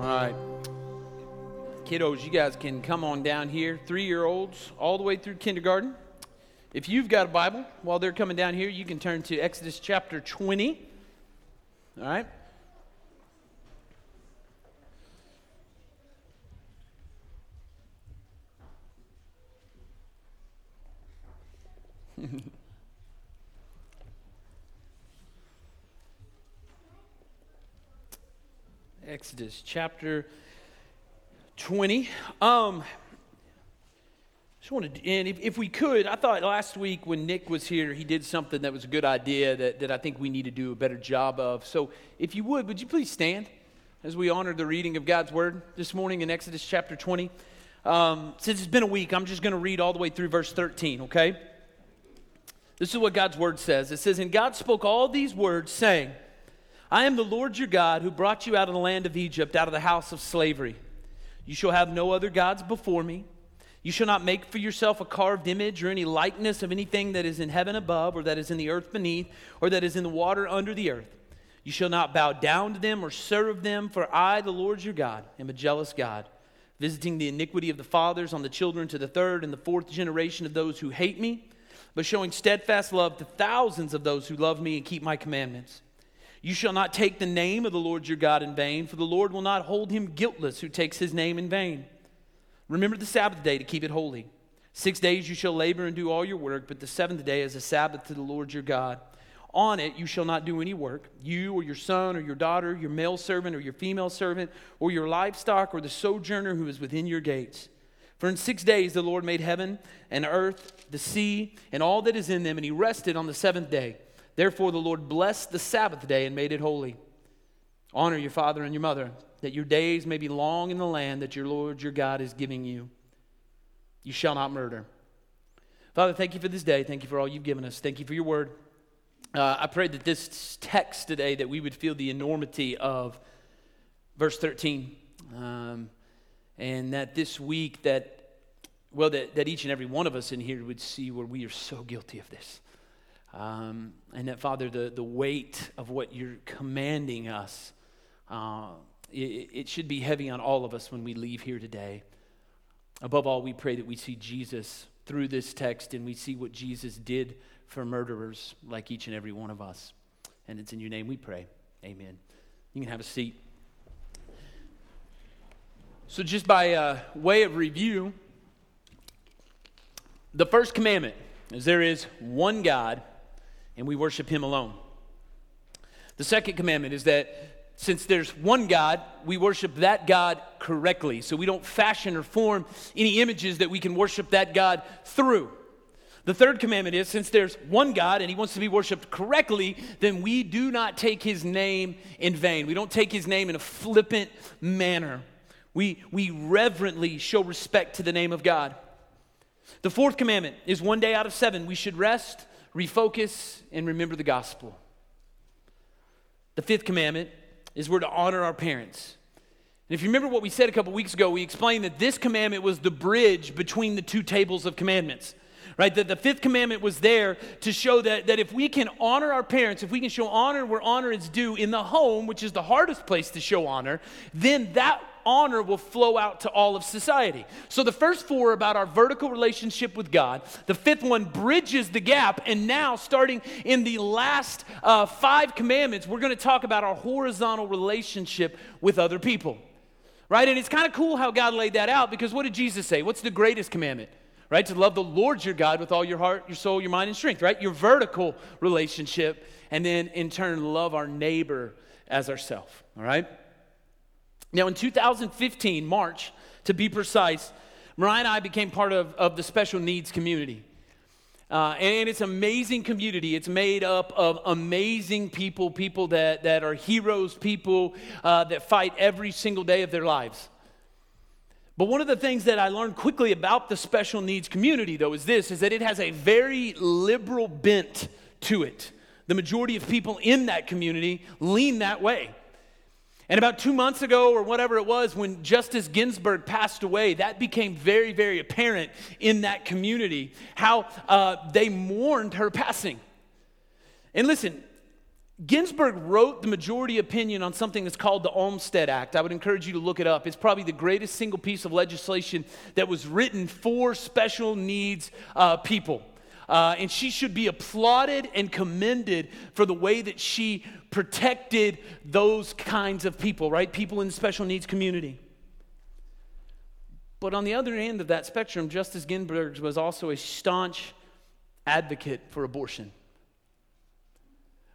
All right. Kiddos, you guys can come on down here. Three year olds, all the way through kindergarten. If you've got a Bible, while they're coming down here, you can turn to Exodus chapter 20. All right? Exodus chapter 20. Um, just wanted, to, and if, if we could, I thought last week when Nick was here, he did something that was a good idea that, that I think we need to do a better job of. So if you would, would you please stand as we honor the reading of God's word this morning in Exodus chapter 20? Um, since it's been a week, I'm just going to read all the way through verse 13, okay? This is what God's word says. It says, And God spoke all these words, saying, I am the Lord your God who brought you out of the land of Egypt, out of the house of slavery. You shall have no other gods before me. You shall not make for yourself a carved image or any likeness of anything that is in heaven above, or that is in the earth beneath, or that is in the water under the earth. You shall not bow down to them or serve them, for I, the Lord your God, am a jealous God, visiting the iniquity of the fathers on the children to the third and the fourth generation of those who hate me, but showing steadfast love to thousands of those who love me and keep my commandments. You shall not take the name of the Lord your God in vain, for the Lord will not hold him guiltless who takes his name in vain. Remember the Sabbath day to keep it holy. Six days you shall labor and do all your work, but the seventh day is a Sabbath to the Lord your God. On it you shall not do any work, you or your son or your daughter, your male servant or your female servant, or your livestock or the sojourner who is within your gates. For in six days the Lord made heaven and earth, the sea, and all that is in them, and he rested on the seventh day. Therefore the Lord blessed the Sabbath day and made it holy. Honor your father and your mother that your days may be long in the land that your Lord your God is giving you. You shall not murder. Father, thank you for this day. Thank you for all you've given us. Thank you for your word. Uh, I pray that this text today, that we would feel the enormity of verse 13. Um, and that this week, that, well, that, that each and every one of us in here would see where we are so guilty of this. Um, and that, Father, the, the weight of what you're commanding us uh, it, it should be heavy on all of us when we leave here today. Above all, we pray that we see Jesus through this text and we see what Jesus did for murderers like each and every one of us. And it's in your name we pray. Amen. You can have a seat. So, just by uh, way of review, the first commandment is there is one God and we worship him alone. The second commandment is that since there's one God, we worship that God correctly. So we don't fashion or form any images that we can worship that God through. The third commandment is since there's one God and he wants to be worshiped correctly, then we do not take his name in vain. We don't take his name in a flippant manner. We, we reverently show respect to the name of God. The fourth commandment is one day out of seven, we should rest, refocus, and remember the gospel. The fifth commandment is we're to honor our parents. And if you remember what we said a couple weeks ago, we explained that this commandment was the bridge between the two tables of commandments. Right? That the fifth commandment was there to show that, that if we can honor our parents, if we can show honor where honor is due in the home, which is the hardest place to show honor, then that honor will flow out to all of society. So the first four are about our vertical relationship with God. The fifth one bridges the gap. And now, starting in the last uh, five commandments, we're going to talk about our horizontal relationship with other people. Right? And it's kind of cool how God laid that out because what did Jesus say? What's the greatest commandment? Right? To love the Lord your God with all your heart, your soul, your mind, and strength, right? Your vertical relationship. And then in turn, love our neighbor as ourself. All right? Now, in 2015, March, to be precise, Mariah and I became part of, of the special needs community. Uh, and it's an amazing community. It's made up of amazing people, people that, that are heroes, people uh, that fight every single day of their lives. But one of the things that I learned quickly about the special needs community, though, is this is that it has a very liberal bent to it. The majority of people in that community lean that way. And about two months ago, or whatever it was, when Justice Ginsburg passed away, that became very, very apparent in that community how uh, they mourned her passing. And listen, Ginsburg wrote the majority opinion on something that's called the Olmstead Act. I would encourage you to look it up. It's probably the greatest single piece of legislation that was written for special needs uh, people. Uh, and she should be applauded and commended for the way that she protected those kinds of people, right? People in the special needs community. But on the other end of that spectrum, Justice Ginsburg was also a staunch advocate for abortion.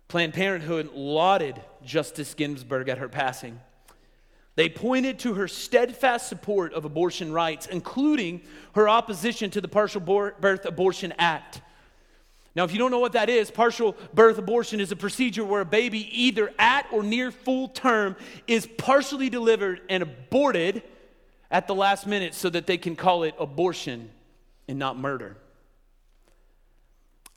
Planned Parenthood lauded Justice Ginsburg at her passing. They pointed to her steadfast support of abortion rights, including her opposition to the Partial Birth Abortion Act. Now, if you don't know what that is, partial birth abortion is a procedure where a baby, either at or near full term, is partially delivered and aborted at the last minute so that they can call it abortion and not murder.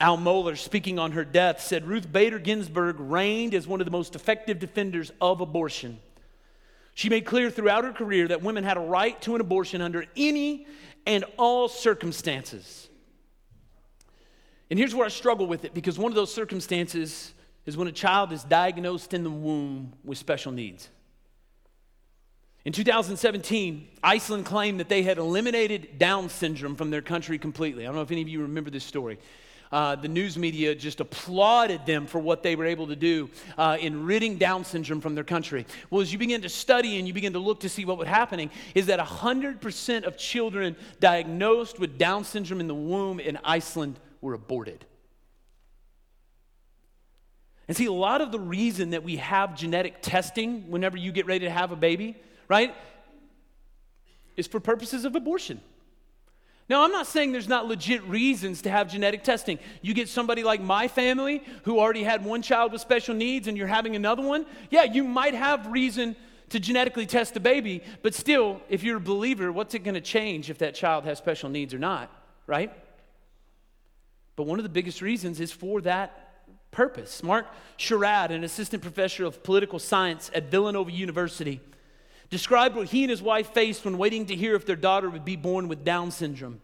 Al Mohler, speaking on her death, said Ruth Bader Ginsburg reigned as one of the most effective defenders of abortion. She made clear throughout her career that women had a right to an abortion under any and all circumstances. And here's where I struggle with it because one of those circumstances is when a child is diagnosed in the womb with special needs. In 2017, Iceland claimed that they had eliminated Down syndrome from their country completely. I don't know if any of you remember this story uh, the news media just applauded them for what they were able to do uh, in ridding Down syndrome from their country. Well, as you begin to study and you begin to look to see what was happening, is that 100% of children diagnosed with Down syndrome in the womb in Iceland were aborted. And see, a lot of the reason that we have genetic testing whenever you get ready to have a baby, right, is for purposes of abortion. Now, I'm not saying there's not legit reasons to have genetic testing. You get somebody like my family who already had one child with special needs and you're having another one, yeah, you might have reason to genetically test the baby, but still, if you're a believer, what's it going to change if that child has special needs or not, right? But one of the biggest reasons is for that purpose. Mark Sherrod, an assistant professor of political science at Villanova University, described what he and his wife faced when waiting to hear if their daughter would be born with Down syndrome.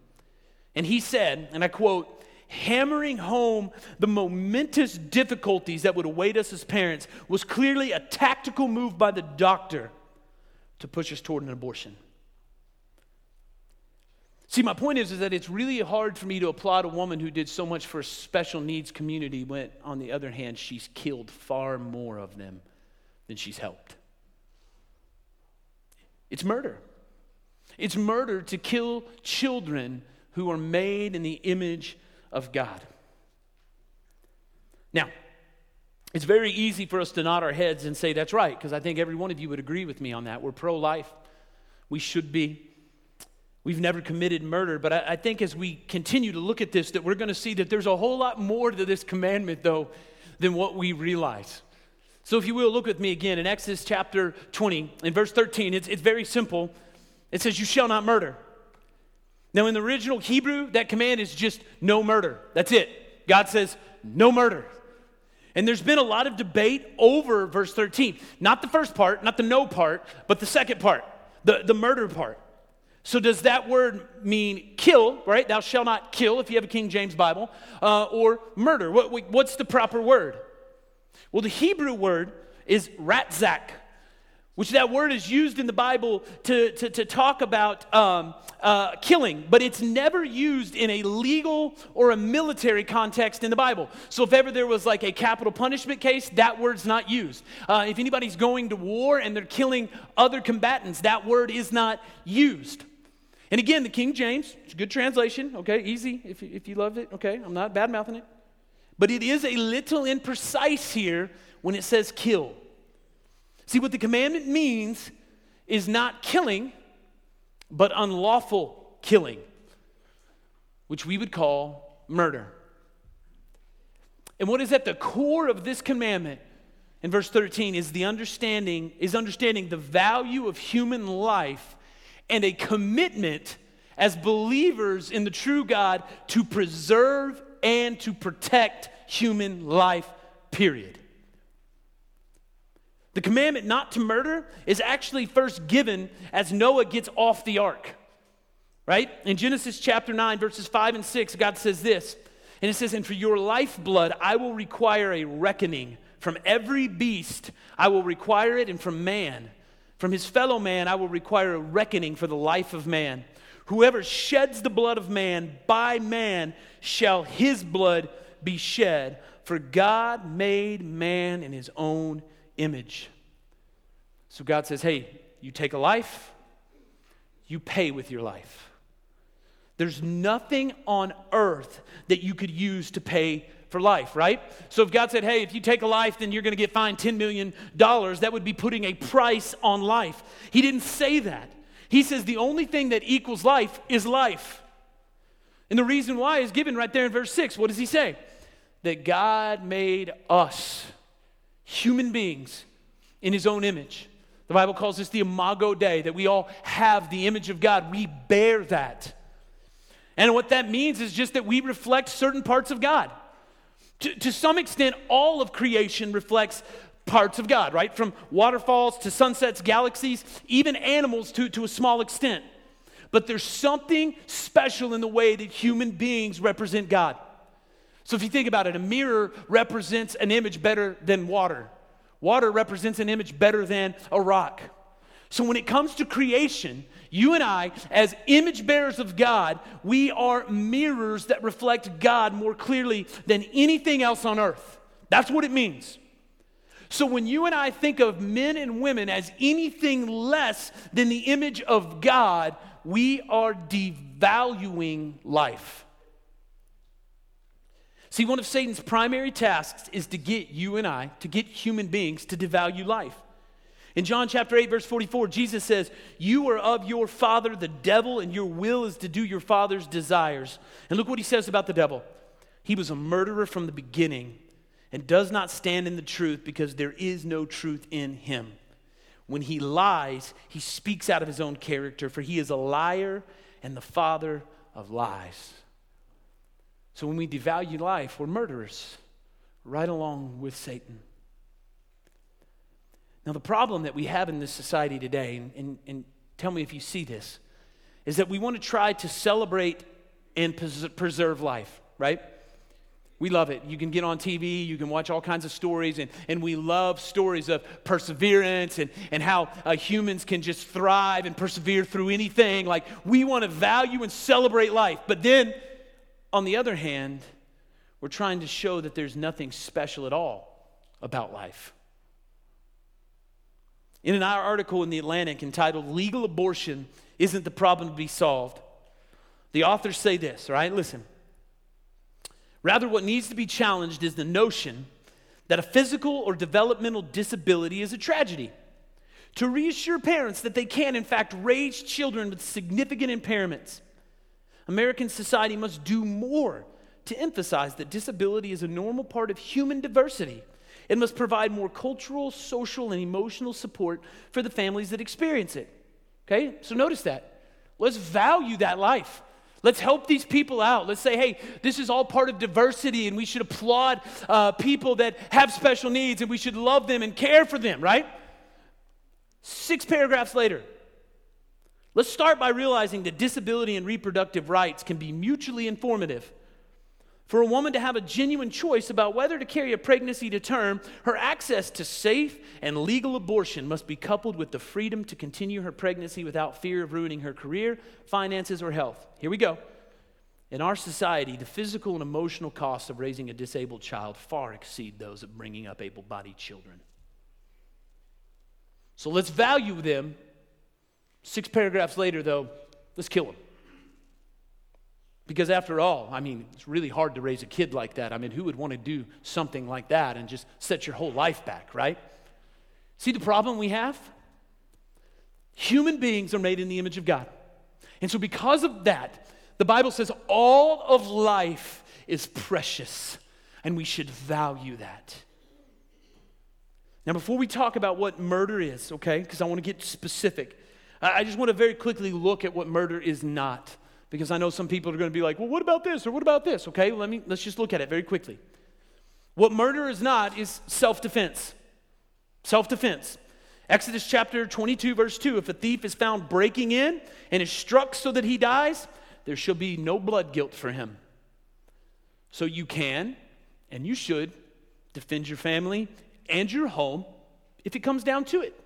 And he said, and I quote, hammering home the momentous difficulties that would await us as parents was clearly a tactical move by the doctor to push us toward an abortion. See, my point is, is that it's really hard for me to applaud a woman who did so much for a special needs community when, on the other hand, she's killed far more of them than she's helped. It's murder. It's murder to kill children who are made in the image of God. Now, it's very easy for us to nod our heads and say, that's right, because I think every one of you would agree with me on that. We're pro life. We should be. We've never committed murder, but I, I, think as we continue to look at this, that we're going to see that there's a whole lot more to this commandment, though, than what we realize. So, if you will, look with me again in Exodus chapter 20, in verse 13. It's, it's very simple. It says, You shall not murder. Now, in the original Hebrew, that command is just no murder. That's it. God says, No murder. And there's been a lot of debate over verse 13. Not the first part, not the no part, but the second part, the, the murder part. So, does that word mean kill, right? Thou shalt not kill if you have a King James Bible, uh, or murder? What, what's the proper word? Well, the Hebrew word is ratzak, which that word is used in the Bible to, to, to talk about um, uh, killing, but it's never used in a legal or a military context in the Bible. So if ever there was like a capital punishment case, that word's not used. Uh, if anybody's going to war and they're killing other combatants, that word is not used. And again, the King James, it's a good translation, okay, easy if, if you love it, okay, I'm not bad mouthing it. But it is a little imprecise here when it says kill. See, what the commandment means is not killing, but unlawful killing, which we would call murder. And what is at the core of this commandment in verse 13 is the understanding is understanding the value of human life and a commitment as believers in the true God to preserve and to protect human life, period. The commandment not to murder is actually first given as Noah gets off the ark, right? In Genesis chapter 9, verses 5 and 6, God says this, and it says, And for your lifeblood I will require a reckoning From every beast I will require it, and from man, from his fellow man, I will require a reckoning for the life of man. Whoever sheds the blood of man, by man shall his blood be shed. For God made man in his own image. So God says, hey, you take a life, you pay with your life. There's nothing on earth that you could use to pay for life, right? So if God said, hey, if you take a life, then you're going to get fined $10 million, that would be putting a price on life. He didn't say that. He says the only thing that equals life is life. And the reason why is given right there in verse 6. What does he say? That God made us, human beings, in his own image. The Bible calls this the imago Dei, that we all have the image of God. We bear that. And what that means is just that we reflect certain parts of God. To, to some extent, all of creation reflects parts of God, right? From waterfalls to sunsets, galaxies, even animals to, to a small extent. But there's something special in the way that human beings represent God. So if you think about it, a mirror represents an image better than water. Water represents an image better than a rock. So when it comes to creation, you and I, as image bearers of God, we are mirrors that reflect God more clearly than anything else on earth. That's what it means. So when you and I think of men and women as anything less than the image of God, we are devaluing life. See, one of Satan's primary tasks is to get you and I, to get human beings to devalue life. In John chapter 8, verse 44, Jesus says, You are of your father, the devil, and your will is to do your father's desires. And look what he says about the devil. He was a murderer from the beginning and does not stand in the truth because there is no truth in him. When he lies, he speaks out of his own character, for he is a liar and the father of lies. So when we devalue life, we're murderers, right along with Satan. Now, the problem that we have in this society today, and, and, and tell me if you see this, is that we want to try to celebrate and pres- preserve life, right? We love it. You can get on TV, you can watch all kinds of stories, and, and we love stories of perseverance and, and how uh, humans can just thrive and persevere through anything. Like, we want to value and celebrate life. But then, on the other hand, we're trying to show that there's nothing special at all about life. In an article in The Atlantic entitled Legal Abortion Isn't the Problem to Be Solved, the authors say this, right? Listen. Rather, what needs to be challenged is the notion that a physical or developmental disability is a tragedy. To reassure parents that they can, in fact, raise children with significant impairments, American society must do more to emphasize that disability is a normal part of human diversity it must provide more cultural, social, and emotional support for the families that experience it. Okay? So notice that. Let's value that life. Let's help these people out. Let's say, hey, this is all part of diversity, and we should applaud uh, people that have special needs, and we should love them and care for them, right? Six paragraphs later, let's start by realizing that disability and reproductive rights can be mutually informative. For a woman to have a genuine choice about whether to carry a pregnancy to term, her access to safe and legal abortion must be coupled with the freedom to continue her pregnancy without fear of ruining her career, finances, or health. Here we go. In our society, the physical and emotional costs of raising a disabled child far exceed those of bringing up able bodied children. So let's value them. Six paragraphs later, though, let's kill them. Because after all, I mean, it's really hard to raise a kid like that. I mean, who would want to do something like that and just set your whole life back, right? See the problem we have? Human beings are made in the image of God. And so, because of that, the Bible says all of life is precious, and we should value that. Now, before we talk about what murder is, okay, because I want to get specific, I just want to very quickly look at what murder is not because I know some people are going to be like, well, what about this or what about this? Okay, let me let's just look at it very quickly. What murder is not is self-defense. Self-defense. Exodus chapter 22, verse 2 If a thief is found breaking in and is struck so that he dies, there shall be no blood guilt for him. So you can and you should defend your family and your home if it comes down to it.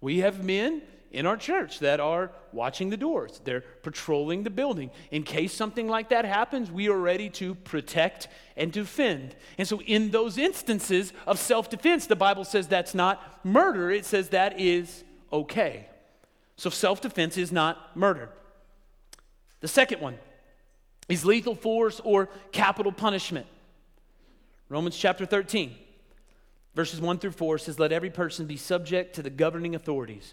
We have men in our church that are watching the doors. They're patrolling the building. In case something like that happens, we are ready to protect and defend. And so, in those instances of self defense, the Bible says that's not murder, it says that is okay. So, self defense is not murder. The second one is lethal force or capital punishment. Romans chapter 13, verses 1 through 4 says, Let every person be subject to the governing authorities.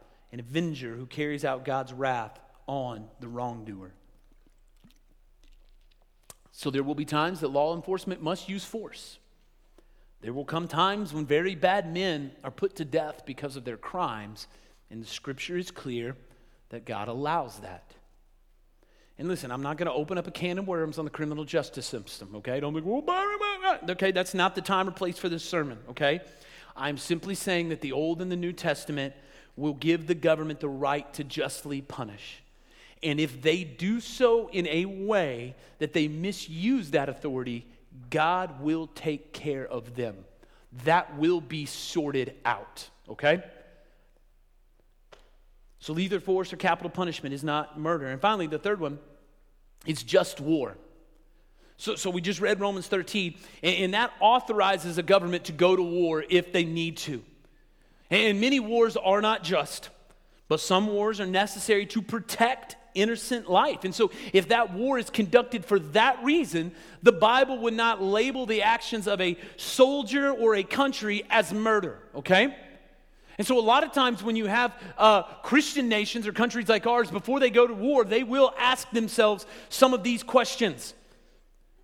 an avenger who carries out God's wrath on the wrongdoer. So there will be times that law enforcement must use force. There will come times when very bad men are put to death because of their crimes, and the scripture is clear that God allows that. And listen, I'm not going to open up a can of worms on the criminal justice system, okay? Don't be, well, okay, that's not the time or place for this sermon, okay? I'm simply saying that the Old and the New Testament will give the government the right to justly punish. And if they do so in a way that they misuse that authority, God will take care of them. That will be sorted out, okay? So, lethal force or capital punishment is not murder. And finally, the third one is just war. So, so we just read Romans 13, and, and that authorizes a government to go to war if they need to. And many wars are not just, but some wars are necessary to protect innocent life. And so, if that war is conducted for that reason, the Bible would not label the actions of a soldier or a country as murder, okay? And so, a lot of times when you have uh, Christian nations or countries like ours, before they go to war, they will ask themselves some of these questions.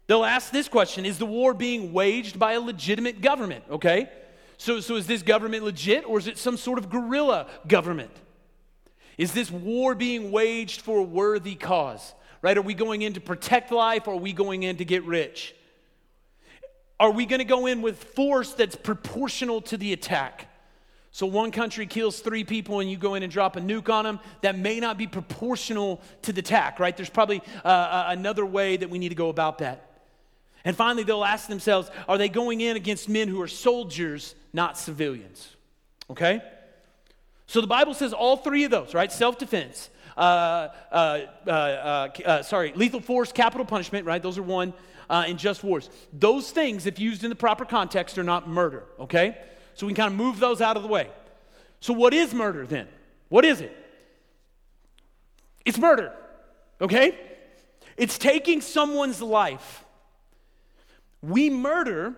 They'll ask this question Is the war being waged by a legitimate government, okay? So, so is this government legit or is it some sort of guerrilla government? Is this war being waged for a worthy cause? Right? Are we going in to protect life or are we going in to get rich? Are we going to go in with force that's proportional to the attack? So one country kills three people and you go in and drop a nuke on them, that may not be proportional to the attack, right? There's probably uh, uh another way that we need to go about that. And finally, they'll ask themselves are they going in against men who are soldiers, not civilians? Okay? So the Bible says all three of those, right? Self defense, uh, uh, uh, uh, sorry, lethal force, capital punishment, right? Those are one, uh, in just wars. Those things, if used in the proper context, are not murder, okay? So we can kind of move those out of the way. So, what is murder then? What is it? It's murder, okay? It's taking someone's life we murder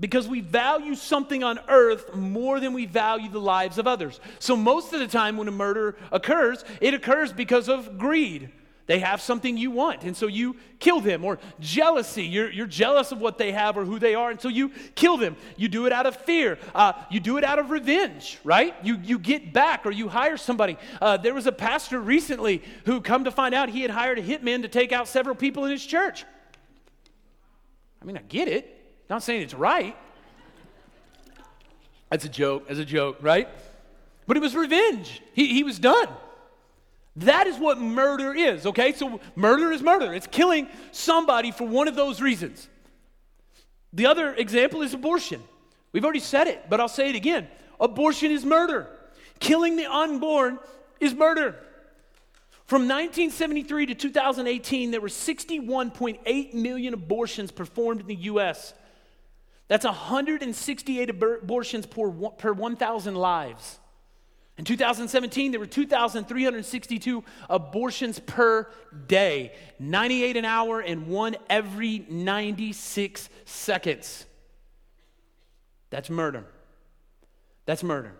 because we value something on earth more than we value the lives of others. So, most of the time when a murder occurs, it occurs because of greed. They have something you want, and so you kill them. Or jealousy, you're, you're jealous of what they have or who they are, and so you kill them. You do it out of fear. Uh, you do it out of revenge, right? You, you get back or you hire somebody. Uh, there was a pastor recently who, come to find out, he had hired a hitman to take out several people in his church. I mean, I get it. Not saying it's right. That's a joke, as a joke, right? But it was revenge. He, he was done. That is what murder is, okay? So murder is murder. It's killing somebody for one of those reasons. The other example is abortion. We've already said it, but I'll say it again. Abortion is murder. Killing the unborn is murder. From 1973 to 2018, there were 61.8 million abortions performed in the U.S. That's 168 abortions per, per 1,000 lives. In 2017, there were 2,362 abortions per day, 98 an hour and one every 96 seconds. That's murder. That's murder.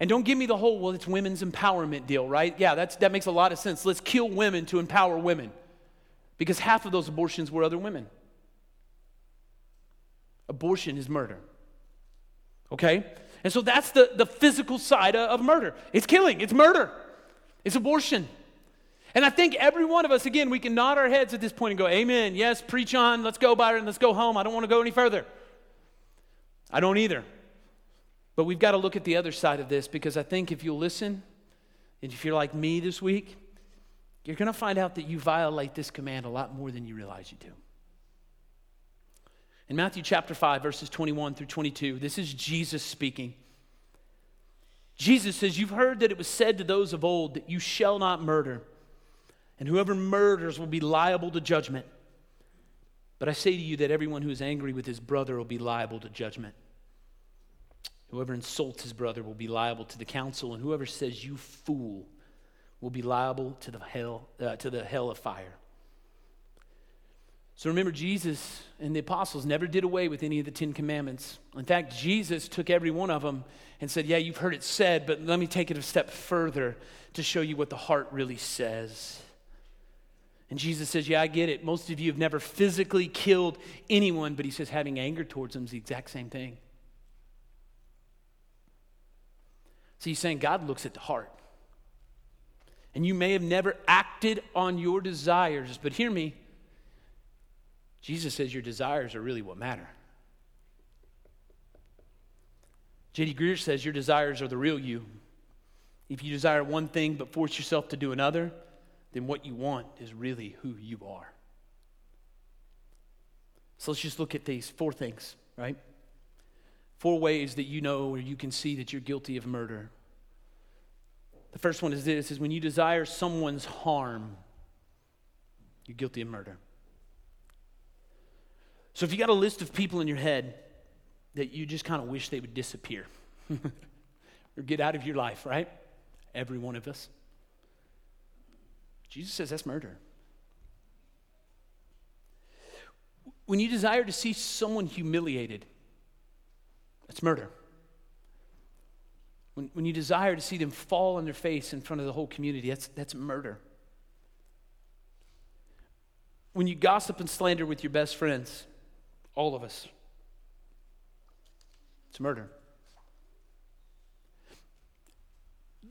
And don't give me the whole, well, it's women's empowerment deal, right? Yeah, that's, that makes a lot of sense. Let's kill women to empower women. Because half of those abortions were other women. Abortion is murder. Okay? And so that's the, the physical side of murder. It's killing, it's murder, it's abortion. And I think every one of us, again, we can nod our heads at this point and go, Amen. Yes, preach on. Let's go, Byron. Let's go home. I don't want to go any further. I don't either. But we've got to look at the other side of this because I think if you'll listen, and if you're like me this week, you're going to find out that you violate this command a lot more than you realize you do. In Matthew chapter 5, verses 21 through 22, this is Jesus speaking. Jesus says, You've heard that it was said to those of old that you shall not murder, and whoever murders will be liable to judgment. But I say to you that everyone who is angry with his brother will be liable to judgment. Whoever insults his brother will be liable to the council, and whoever says, You fool, will be liable to the hell, uh, to the hell of fire. So remember, Jesus and the apostles never did away with any of the Ten Commandments. In fact, Jesus took every one of them and said, Yeah, you've heard it said, but let me take it a step further to show you what the heart really says. And Jesus says, Yeah, I get it. Most of you have never physically killed anyone, but he says having anger towards them is the exact same thing. So he's saying God looks at the heart. And you may have never acted on your desires, but hear me Jesus says your desires are really what matter. J.D. Greear says your desires are the real you. If you desire one thing but force yourself to do another, then what you want is really who you are. So let's just look at these four things, right? Four ways that you know or you can see that you're guilty of murder. The first one is this is when you desire someone's harm, you're guilty of murder. So if you got a list of people in your head that you just kind of wish they would disappear or get out of your life, right? Every one of us. Jesus says that's murder. When you desire to see someone humiliated, that's murder. When, when you desire to see them fall on their face in front of the whole community, that's, that's murder. When you gossip and slander with your best friends, all of us. It's murder.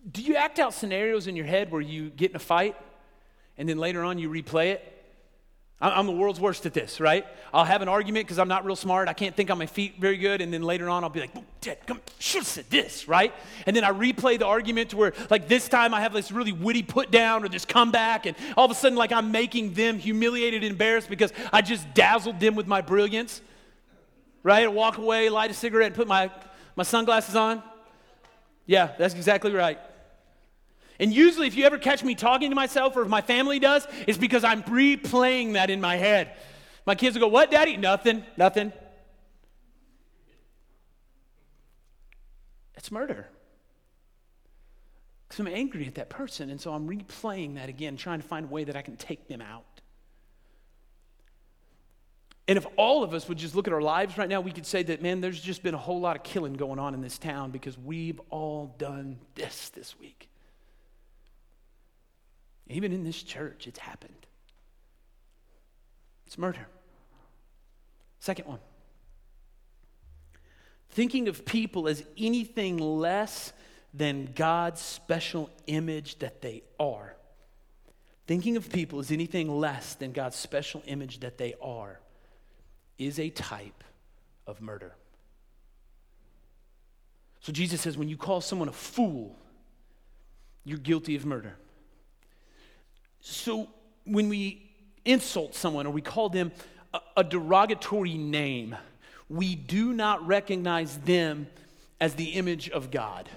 Do you act out scenarios in your head where you get in a fight and then later on you replay it? I'm the world's worst at this, right? I'll have an argument because I'm not real smart. I can't think on my feet very good. And then later on, I'll be like, Dad, come, should said this, right? And then I replay the argument to where, like, this time I have this really witty put down or this comeback. And all of a sudden, like, I'm making them humiliated and embarrassed because I just dazzled them with my brilliance, right? I walk away, light a cigarette, and put my, my sunglasses on. Yeah, that's exactly right. And usually, if you ever catch me talking to myself or if my family does, it's because I'm replaying that in my head. My kids will go, What, daddy? Nothing, nothing. It's murder. Because I'm angry at that person, and so I'm replaying that again, trying to find a way that I can take them out. And if all of us would just look at our lives right now, we could say that, man, there's just been a whole lot of killing going on in this town because we've all done this this week. Even in this church, it's happened. It's murder. Second one thinking of people as anything less than God's special image that they are. Thinking of people as anything less than God's special image that they are is a type of murder. So Jesus says when you call someone a fool, you're guilty of murder. So when we insult someone or we call them a, a derogatory name, we do not recognize them as the image of God.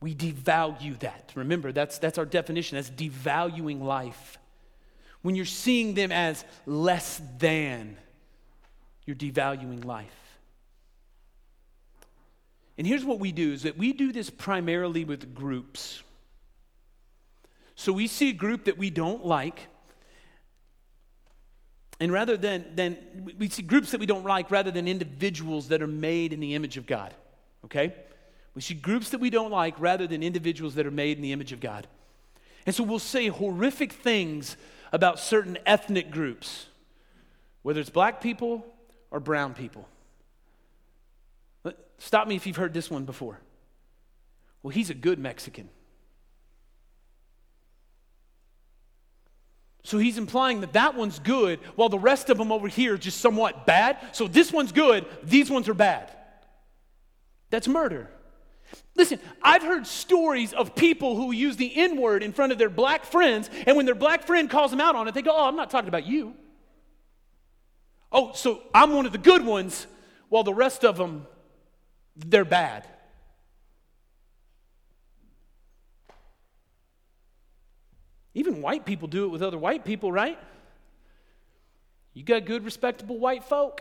We devalue that. Remember, that's, that's our definition. That's devaluing life. When you're seeing them as less than, you're devaluing life. And here's what we do is that we do this primarily with groups. So we see a group that we don't like, and rather than, than we see groups that we don't like rather than individuals that are made in the image of God. Okay? We see groups that we don't like rather than individuals that are made in the image of God. And so we'll say horrific things about certain ethnic groups, whether it's black people or brown people. stop me if you've heard this one before. Well, he's a good Mexican. So he's implying that that one's good while the rest of them over here are just somewhat bad. So this one's good, these ones are bad. That's murder. Listen, I've heard stories of people who use the N word in front of their black friends, and when their black friend calls them out on it, they go, Oh, I'm not talking about you. Oh, so I'm one of the good ones while the rest of them, they're bad. Even white people do it with other white people, right? You got good, respectable white folk,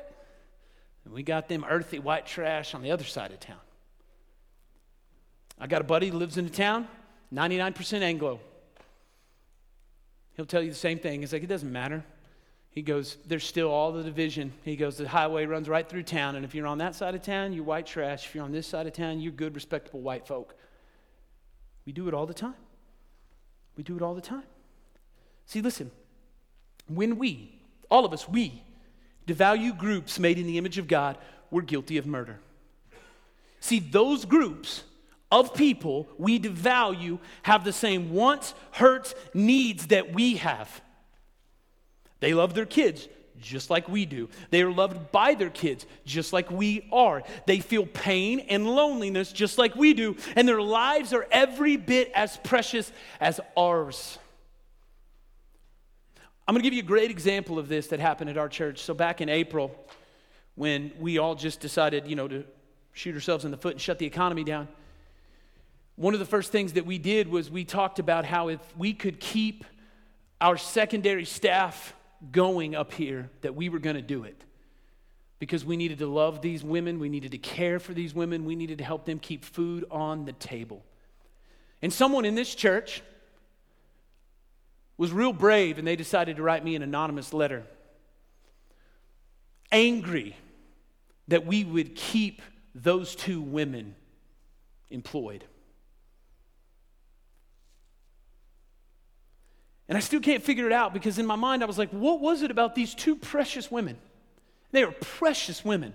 and we got them earthy white trash on the other side of town. I got a buddy who lives in a town, 99% Anglo. He'll tell you the same thing. He's like, it doesn't matter. He goes, there's still all the division. He goes, the highway runs right through town, and if you're on that side of town, you're white trash. If you're on this side of town, you're good, respectable white folk. We do it all the time. We do it all the time. See, listen, when we, all of us, we devalue groups made in the image of God, we're guilty of murder. See, those groups of people we devalue have the same wants, hurts, needs that we have. They love their kids just like we do. They are loved by their kids just like we are. They feel pain and loneliness just like we do, and their lives are every bit as precious as ours. I'm going to give you a great example of this that happened at our church. So, back in April, when we all just decided, you know, to shoot ourselves in the foot and shut the economy down, one of the first things that we did was we talked about how if we could keep our secondary staff going up here, that we were going to do it. Because we needed to love these women, we needed to care for these women, we needed to help them keep food on the table. And someone in this church, was real brave and they decided to write me an anonymous letter. Angry that we would keep those two women employed. And I still can't figure it out because in my mind I was like, what was it about these two precious women? They are precious women.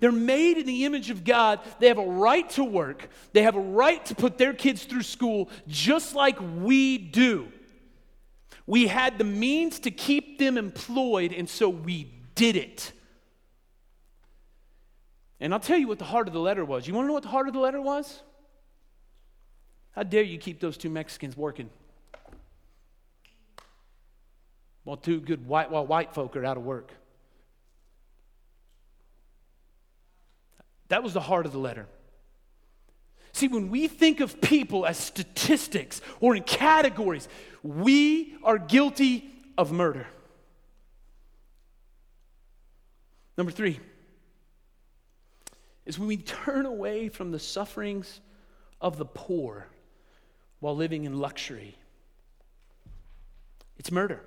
They're made in the image of God. They have a right to work. They have a right to put their kids through school just like we do. We had the means to keep them employed, and so we did it. And I'll tell you what the heart of the letter was. You want to know what the heart of the letter was? How dare you keep those two Mexicans working? While two good white, while white folk are out of work. That was the heart of the letter. See, when we think of people as statistics or in categories, we are guilty of murder. Number three is when we turn away from the sufferings of the poor while living in luxury. It's murder.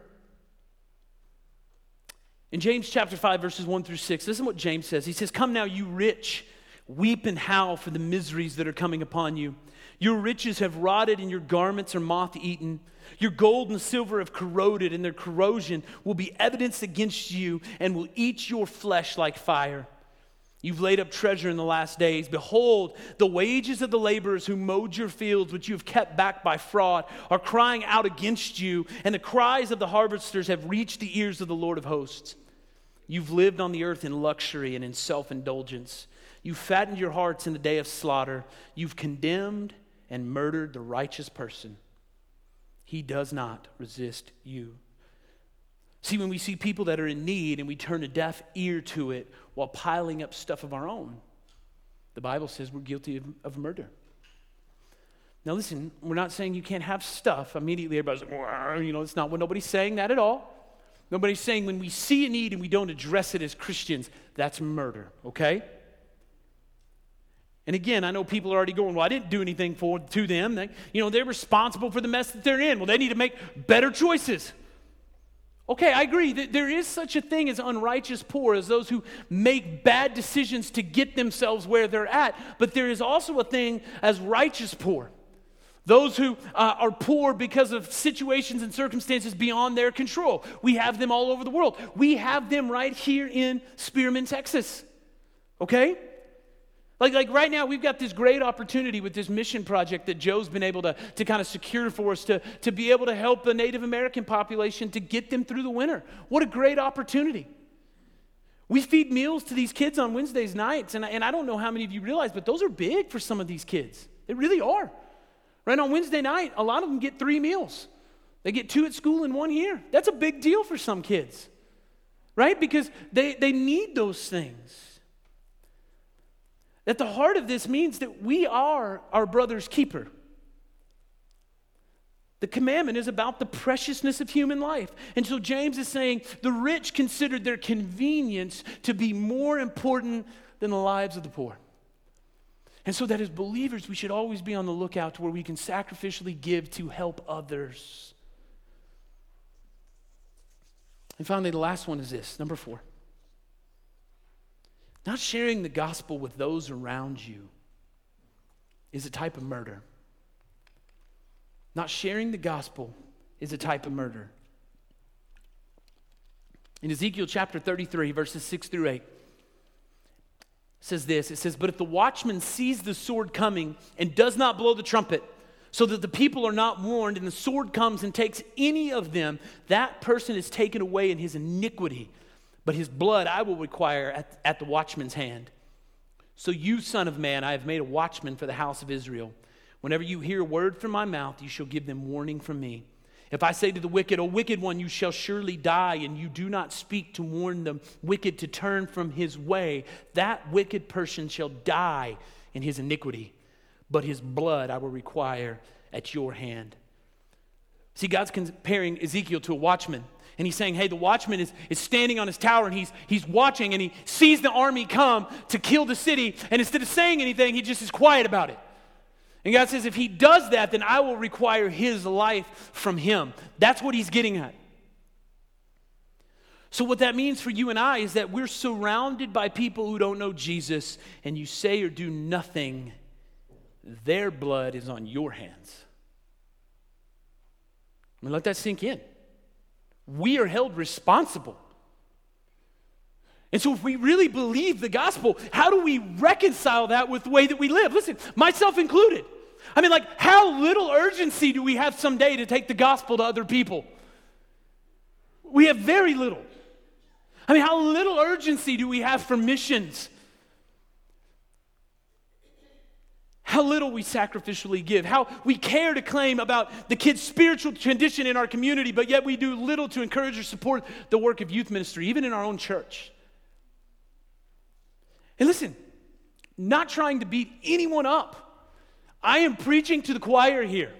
In James chapter 5, verses 1 through 6, this is what James says. He says, Come now, you rich, weep and howl for the miseries that are coming upon you. Your riches have rotted, and your garments are moth eaten. Your gold and silver have corroded, and their corrosion will be evidence against you and will eat your flesh like fire. You've laid up treasure in the last days. Behold, the wages of the laborers who mowed your fields, which you have kept back by fraud, are crying out against you, and the cries of the harvesters have reached the ears of the Lord of hosts. You've lived on the earth in luxury and in self indulgence. You've fattened your hearts in the day of slaughter. You've condemned and murdered the righteous person. He does not resist you. See, when we see people that are in need and we turn a deaf ear to it while piling up stuff of our own, the Bible says we're guilty of, of murder. Now, listen, we're not saying you can't have stuff. Immediately, everybody's like, you know, it's not what nobody's saying that at all. Nobody's saying when we see a need and we don't address it as Christians, that's murder, okay? And again, I know people are already going, well, I didn't do anything for to them. They, you know, they're responsible for the mess that they're in. Well, they need to make better choices. Okay, I agree that there is such a thing as unrighteous poor, as those who make bad decisions to get themselves where they're at. But there is also a thing as righteous poor. Those who uh, are poor because of situations and circumstances beyond their control. We have them all over the world. We have them right here in Spearman, Texas. Okay? Like, like right now, we've got this great opportunity with this mission project that Joe's been able to, to kind of secure for us to, to be able to help the Native American population to get them through the winter. What a great opportunity. We feed meals to these kids on Wednesdays nights, and I, and I don't know how many of you realize, but those are big for some of these kids. They really are. Right on Wednesday night, a lot of them get three meals. They get two at school and one here. That's a big deal for some kids, right? Because they, they need those things. At the heart of this means that we are our brother's keeper. The commandment is about the preciousness of human life. And so James is saying the rich considered their convenience to be more important than the lives of the poor. And so that as believers, we should always be on the lookout to where we can sacrificially give to help others. And finally, the last one is this number four. Not sharing the gospel with those around you is a type of murder. Not sharing the gospel is a type of murder. In Ezekiel chapter 33, verses 6 through 8, says this it says, But if the watchman sees the sword coming and does not blow the trumpet, so that the people are not warned, and the sword comes and takes any of them, that person is taken away in his iniquity but his blood I will require at, at the watchman's hand. So, you, son of man, I have made a watchman for the house of Israel. Whenever you hear a word from my mouth, you shall give them warning from me. If I say to the wicked, O wicked one, you shall surely die, and you do not speak to warn the wicked to turn from his way, that wicked person shall die in his iniquity, but his blood I will require at your hand. See, God's comparing Ezekiel to a watchman and he's saying, hey, the watchman is, is standing on his tower and he's, he's watching and he sees the army come to kill the city. And instead of saying anything, he just is quiet about it. And God says, if he does that, then I will require his life from him. That's what he's getting at. So, what that means for you and I is that we're surrounded by people who don't know Jesus, and you say or do nothing, their blood is on your hands. I mean, let that sink in we are held responsible. And so, if we really believe the gospel, how do we reconcile that with the way that we live? Listen, myself included. I mean, like, how little urgency do we have someday to take the gospel to other people? We have very little. I mean, how little urgency do we have for missions? how little we sacrificially give, how we care to claim about the kids' spiritual condition in our community, but yet we do little to encourage or support the work of youth ministry, even in our own church. And listen, not trying to beat anyone up. I am preaching to the choir here.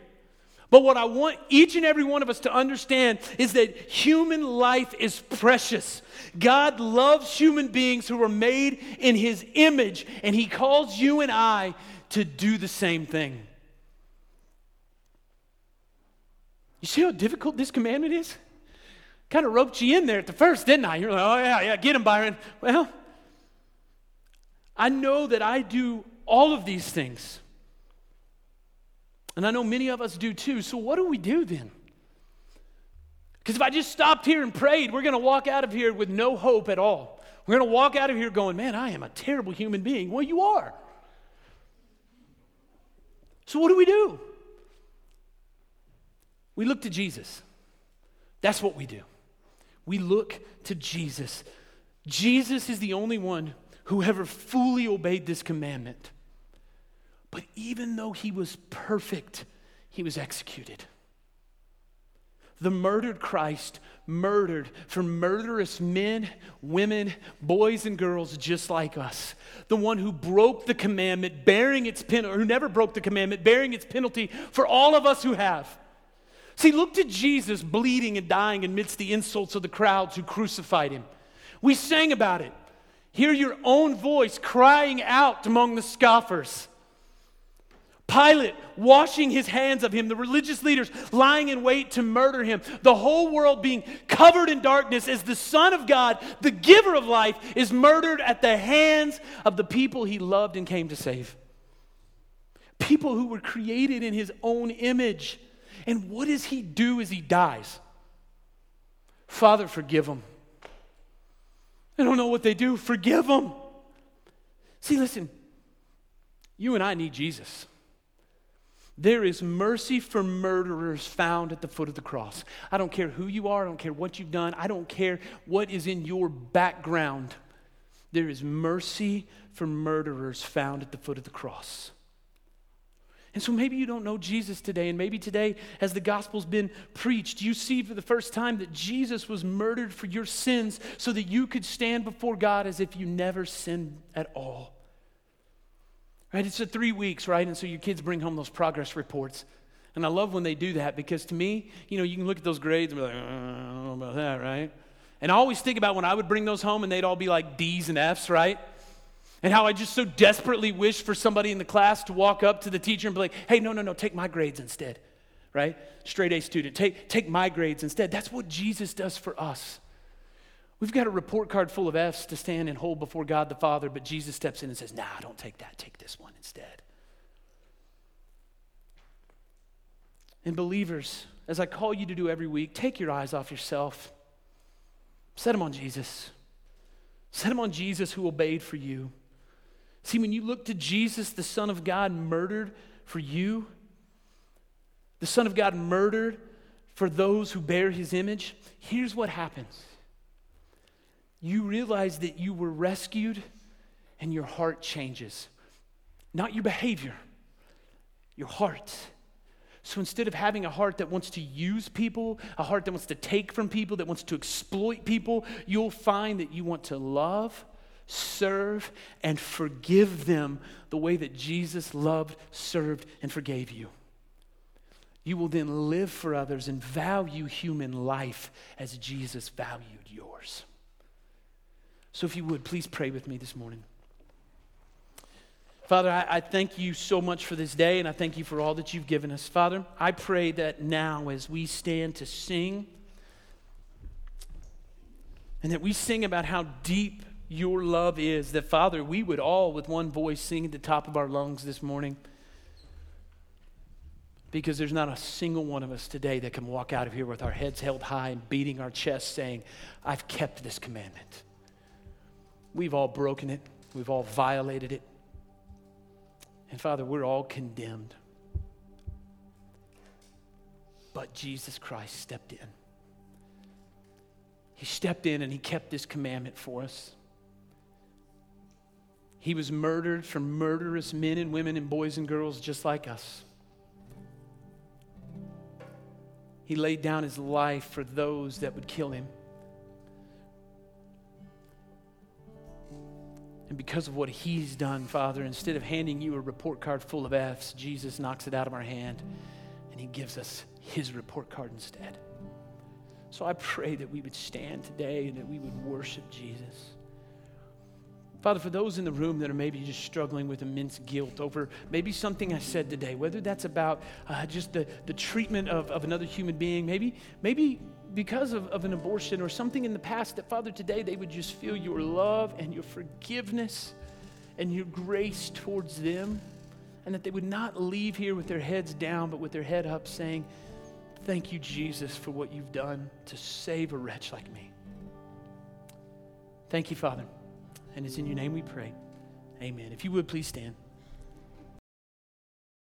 But what I want each and every one of us to understand is that human life is precious. God loves human beings who are made in his image, and he calls you and I to do the same thing. You see how difficult this commandment is? Kind of roped you in there at the first, didn't I? You're like, oh, yeah, yeah, get him, Byron. Well, I know that I do all of these things. And I know many of us do too. So, what do we do then? Because if I just stopped here and prayed, we're going to walk out of here with no hope at all. We're going to walk out of here going, man, I am a terrible human being. Well, you are. So, what do we do? We look to Jesus. That's what we do. We look to Jesus. Jesus is the only one who ever fully obeyed this commandment. But even though he was perfect, he was executed. The murdered Christ murdered for murderous men, women, boys, and girls just like us. The one who broke the commandment, bearing its penalty, who never broke the commandment, bearing its penalty for all of us who have. See, look to Jesus bleeding and dying amidst the insults of the crowds who crucified him. We sang about it. Hear your own voice crying out among the scoffers. Pilate washing his hands of him, the religious leaders lying in wait to murder him, the whole world being covered in darkness as the Son of God, the giver of life, is murdered at the hands of the people he loved and came to save. People who were created in his own image. And what does he do as he dies? Father, forgive them. I don't know what they do. Forgive them. See, listen, you and I need Jesus. There is mercy for murderers found at the foot of the cross. I don't care who you are, I don't care what you've done, I don't care what is in your background. There is mercy for murderers found at the foot of the cross. And so maybe you don't know Jesus today, and maybe today, as the gospel's been preached, you see for the first time that Jesus was murdered for your sins so that you could stand before God as if you never sinned at all. Right? It's a three weeks, right? And so your kids bring home those progress reports. And I love when they do that because to me, you know, you can look at those grades and be like, uh, I don't know about that, right? And I always think about when I would bring those home and they'd all be like D's and F's, right? And how I just so desperately wish for somebody in the class to walk up to the teacher and be like, hey, no, no, no, take my grades instead, right? Straight A student, take, take my grades instead. That's what Jesus does for us. We've got a report card full of F's to stand and hold before God the Father, but Jesus steps in and says, Nah, I don't take that. Take this one instead. And believers, as I call you to do every week, take your eyes off yourself. Set them on Jesus. Set them on Jesus who obeyed for you. See, when you look to Jesus, the Son of God, murdered for you, the Son of God murdered for those who bear his image, here's what happens you realize that you were rescued and your heart changes. Not your behavior, your heart. So instead of having a heart that wants to use people, a heart that wants to take from people, that wants to exploit people, you'll find that you want to love, serve, and forgive them the way that Jesus loved, served, and forgave you. You will then live for others and value human life as Jesus valued yours. So, if you would, please pray with me this morning. Father, I, I, thank you so much for this day, and I thank you for all that you've given us. Father, I pray that now as we stand to sing, and that we sing about how deep your love is, that, Father, we would all, with one voice, sing at the top of our lungs this morning. Because there's not a single one of us today that can walk out of here with our heads held high and beating our chest saying, I've kept this commandment. We've all broken it, we've all violated it. And Father, we're all condemned. But Jesus Christ stepped in. He stepped in and he kept this commandment for us. He was murdered for murderous men and women and boys and girls just like us. He laid down his life for those that would kill him. And because of what he's done, Father, instead of handing you a report card full of F's, Jesus knocks it out of our hand and he gives us his report card instead. So I pray that we would stand today and that we would worship Jesus. Father, for those in the room that are maybe just struggling with immense guilt over maybe something I said today, whether that's about uh, just the, the treatment of, of another human being, maybe, maybe because of, of an abortion or something in the past, that Father, today they would just feel your love and your forgiveness and your grace towards them, and that they would not leave here with their heads down, but with their head up, saying, Thank you, Jesus, for what you've done to save a wretch like me. Thank you, Father. And it's in your name we pray. Amen. If you would, please stand.